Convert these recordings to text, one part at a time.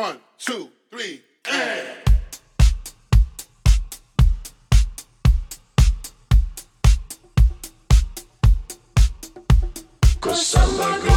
One, two, three, and. Cause somebody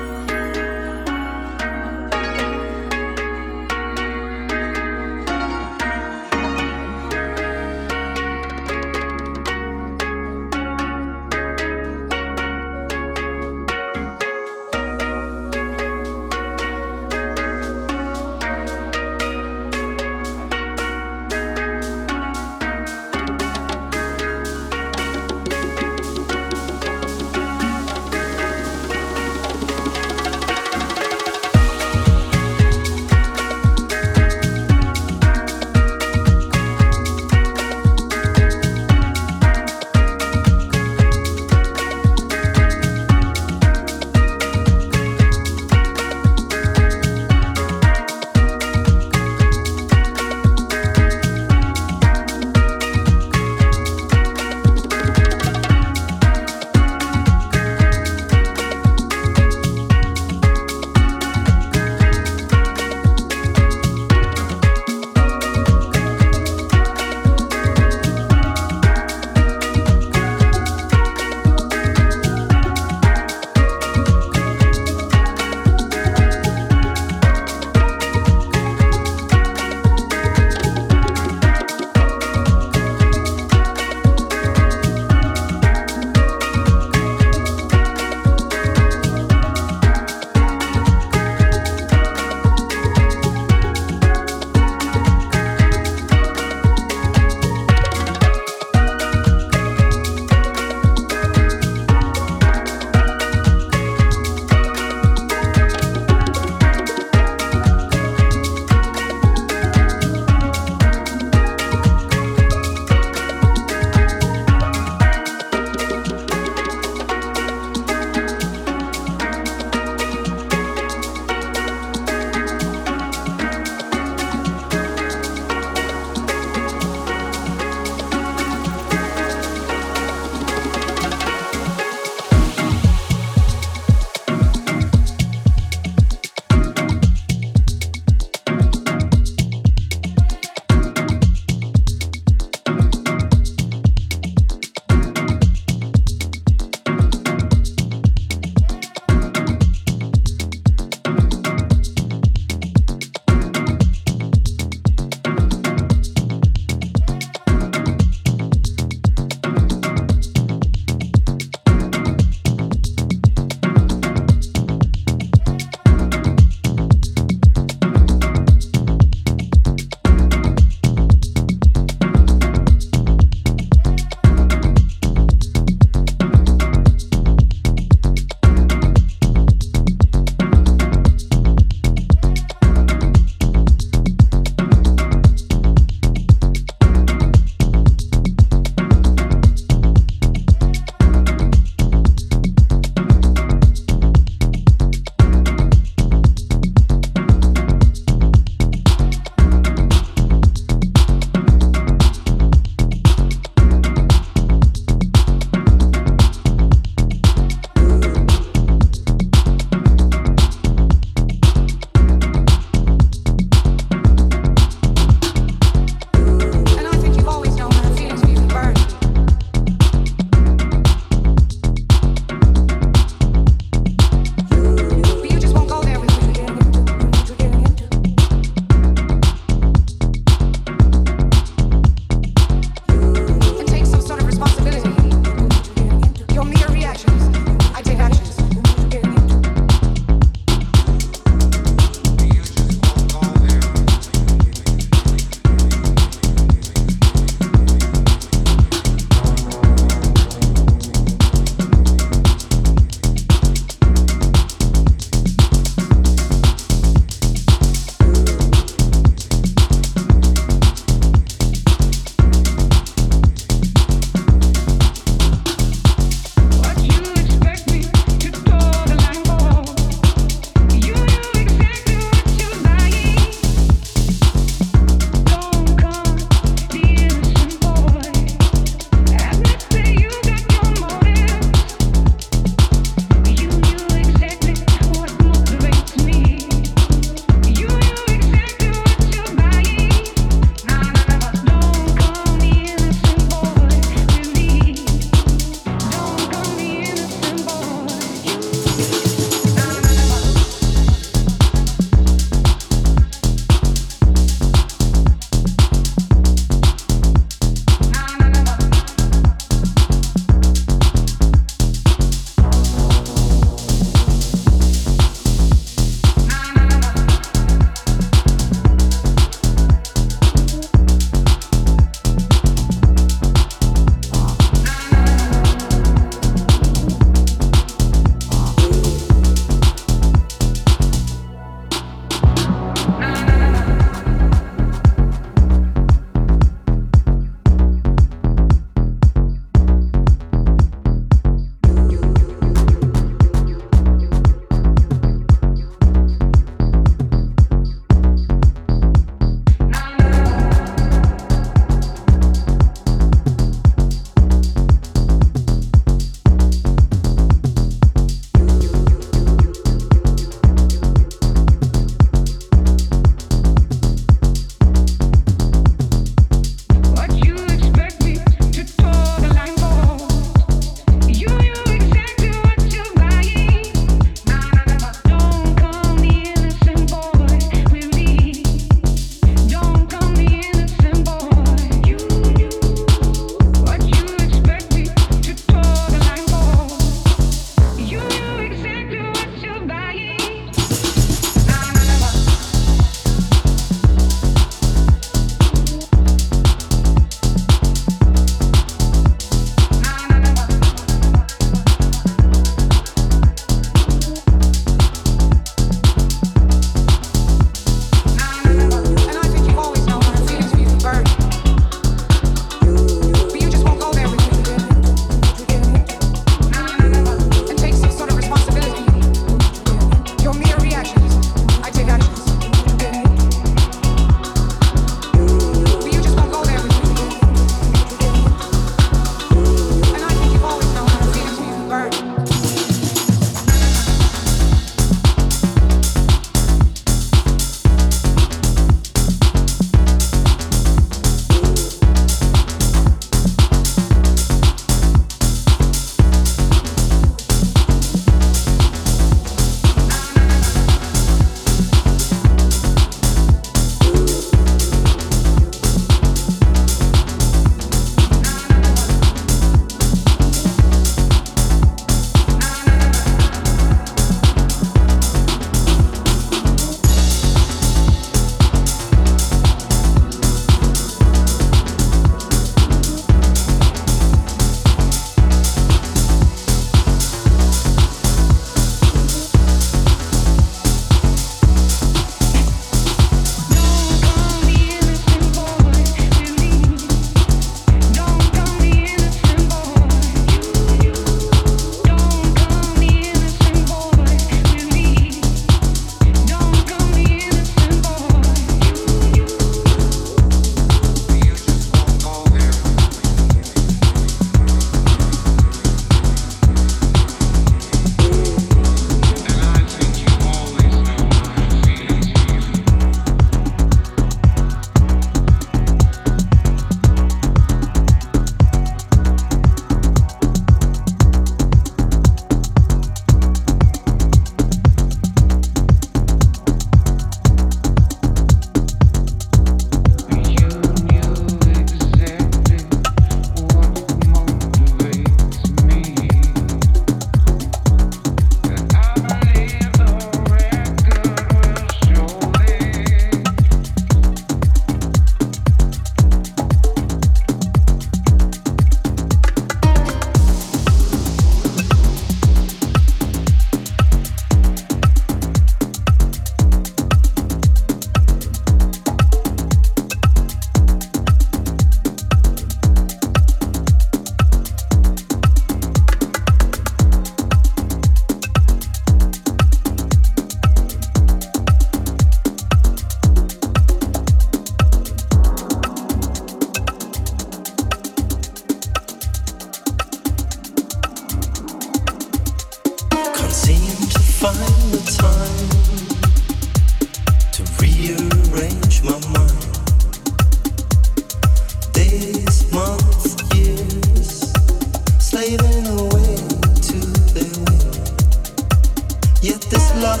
Yet this love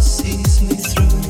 sees me through.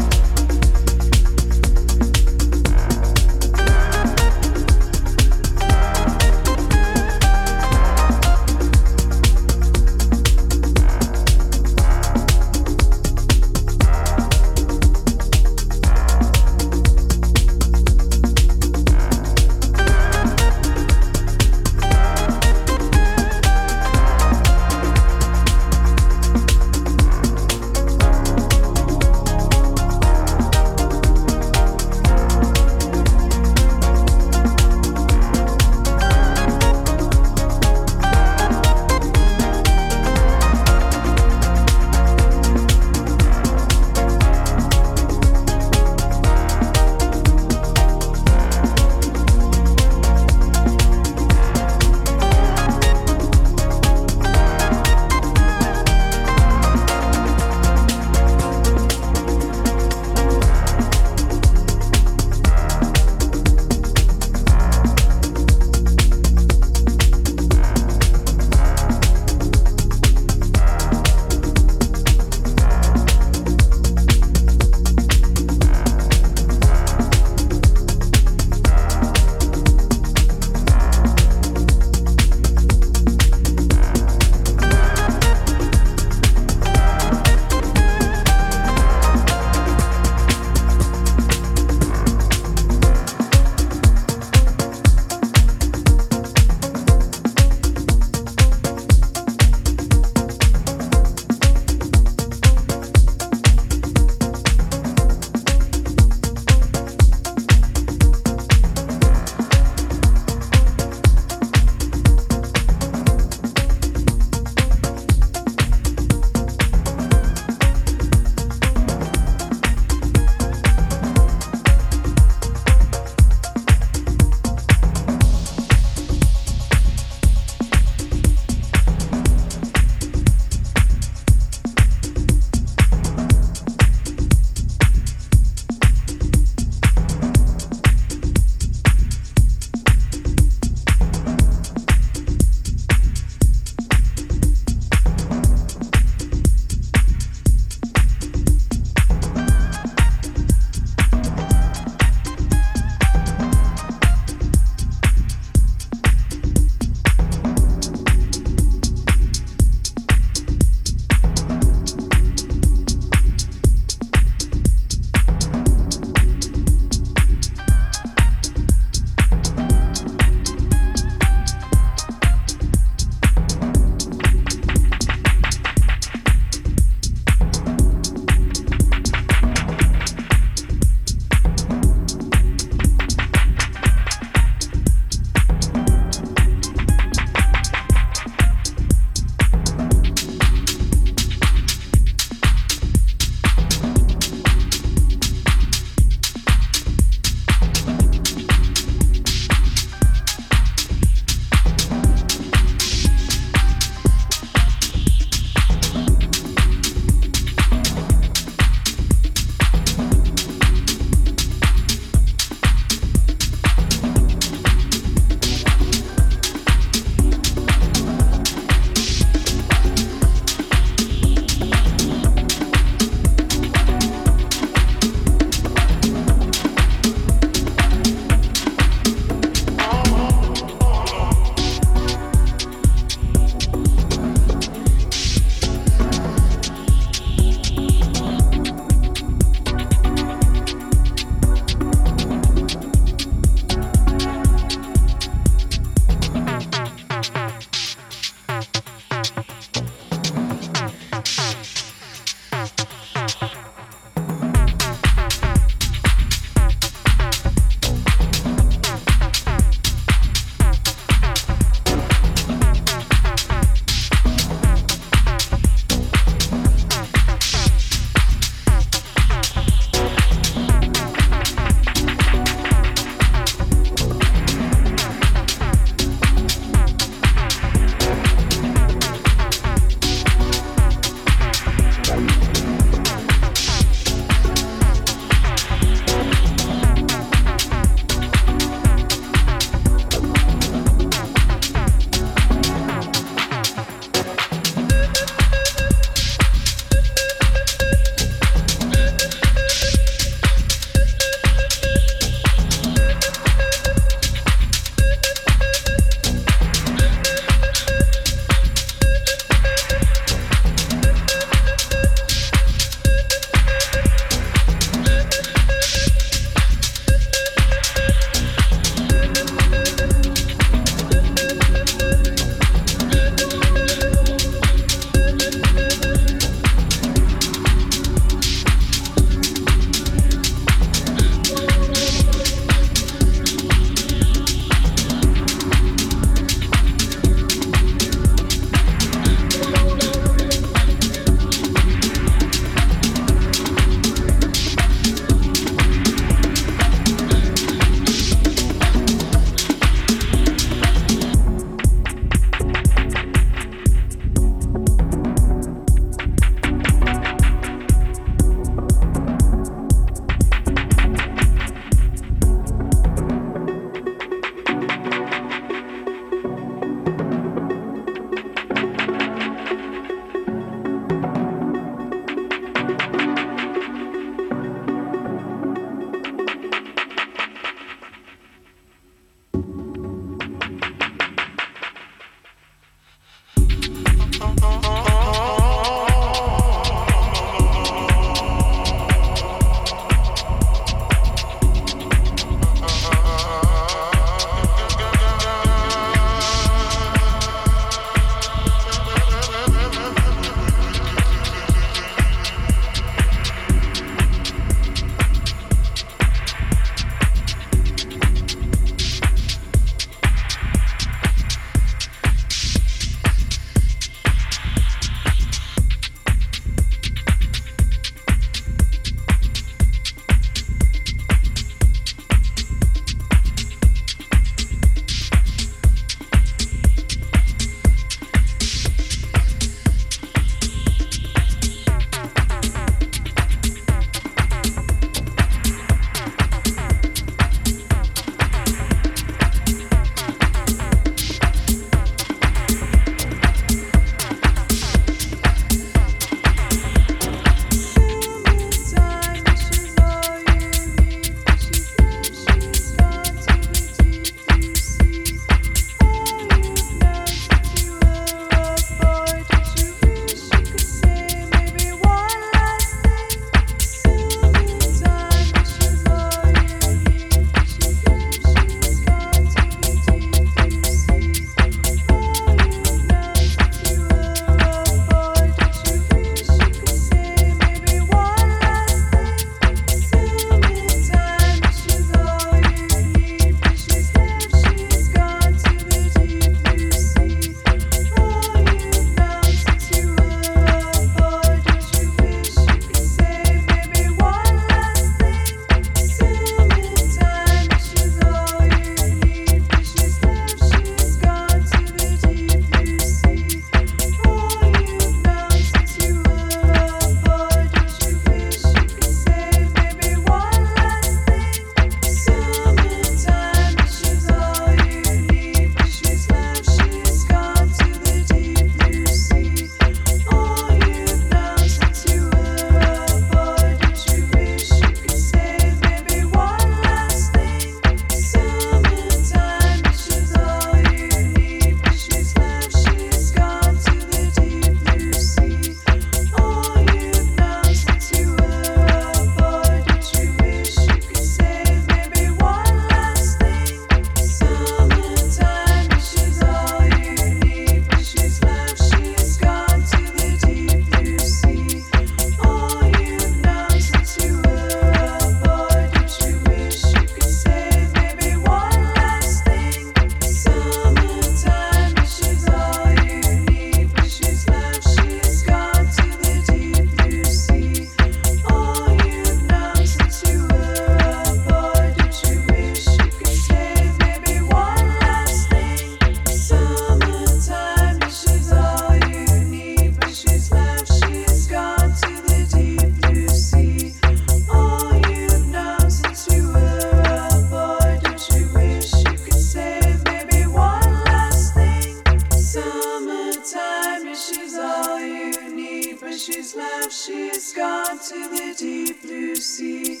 she's left, she's gone to the deep blue sea.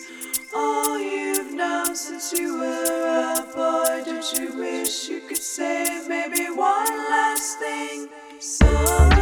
All you've known since you were a boy, don't you wish you could say maybe one last thing? Some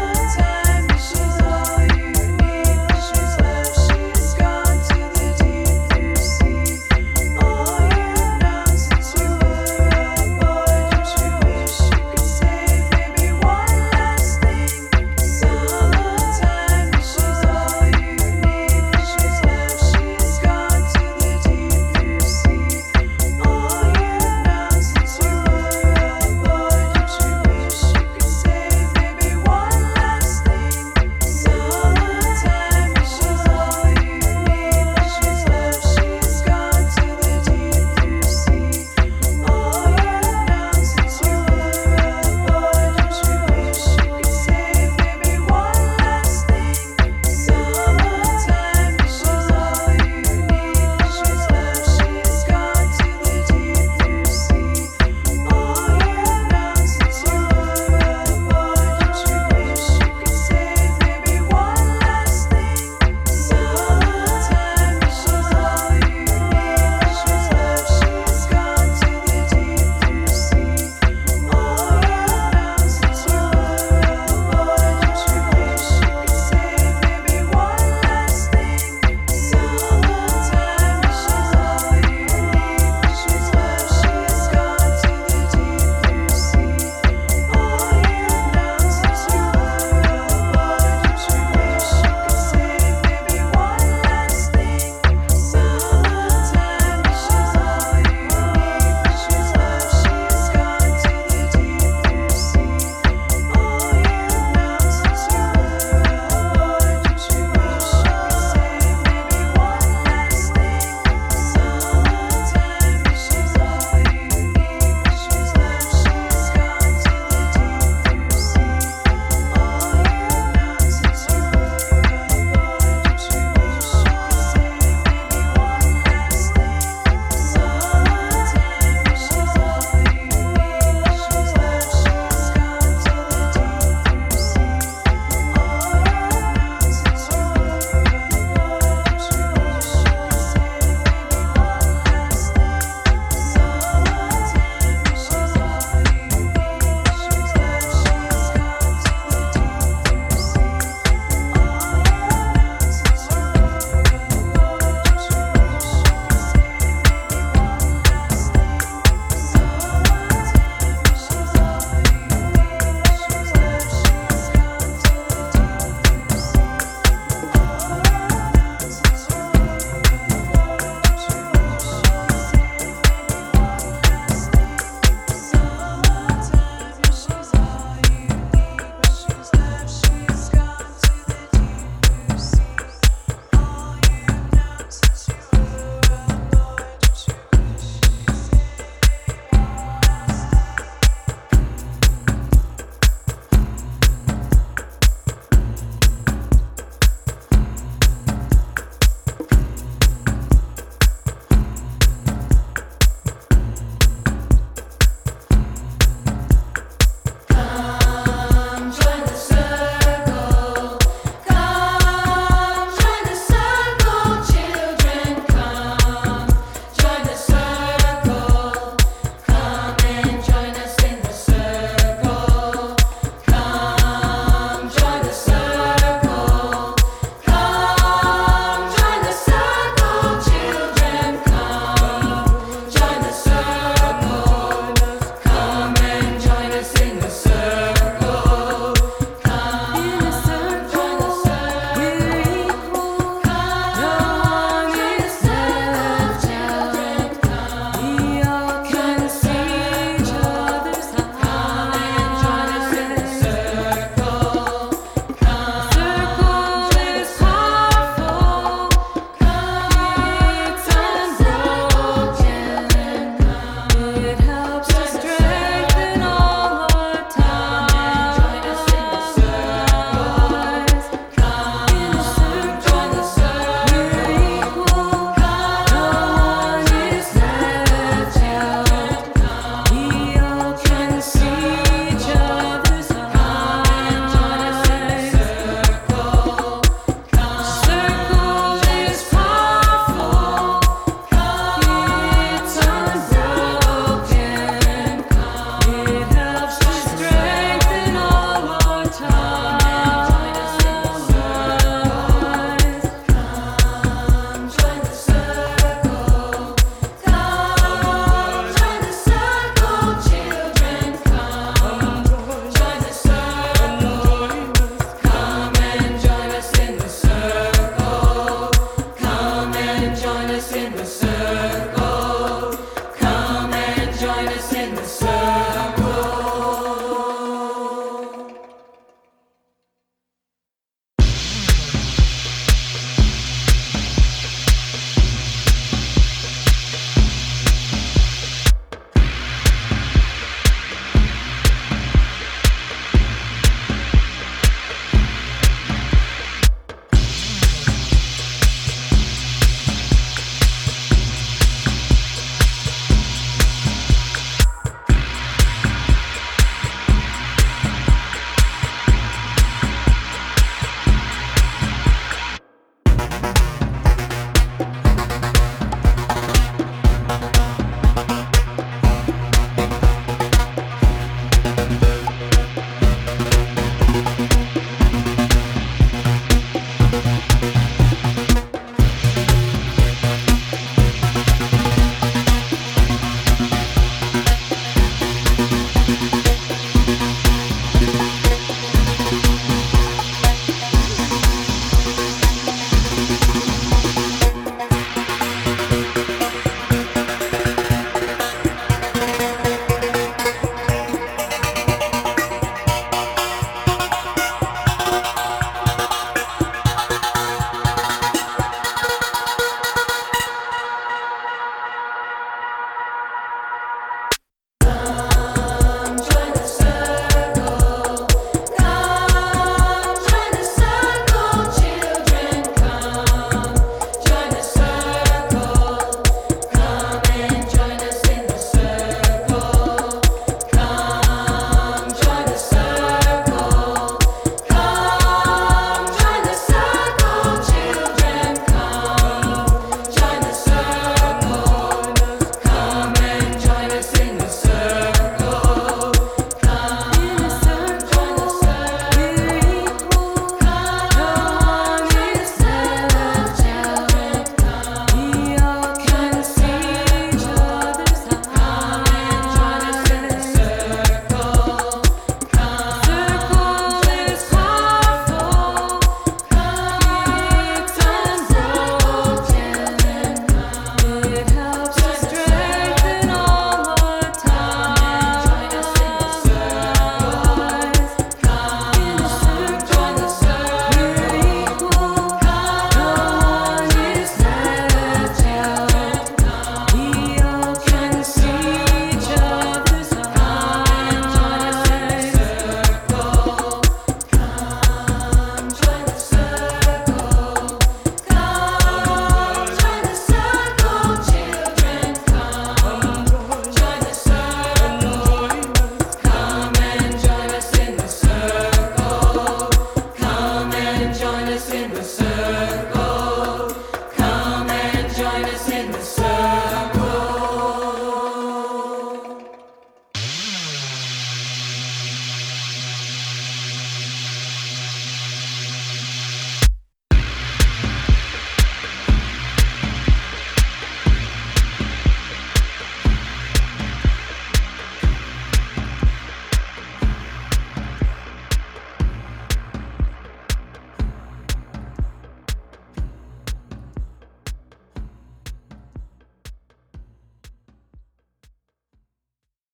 in the sun.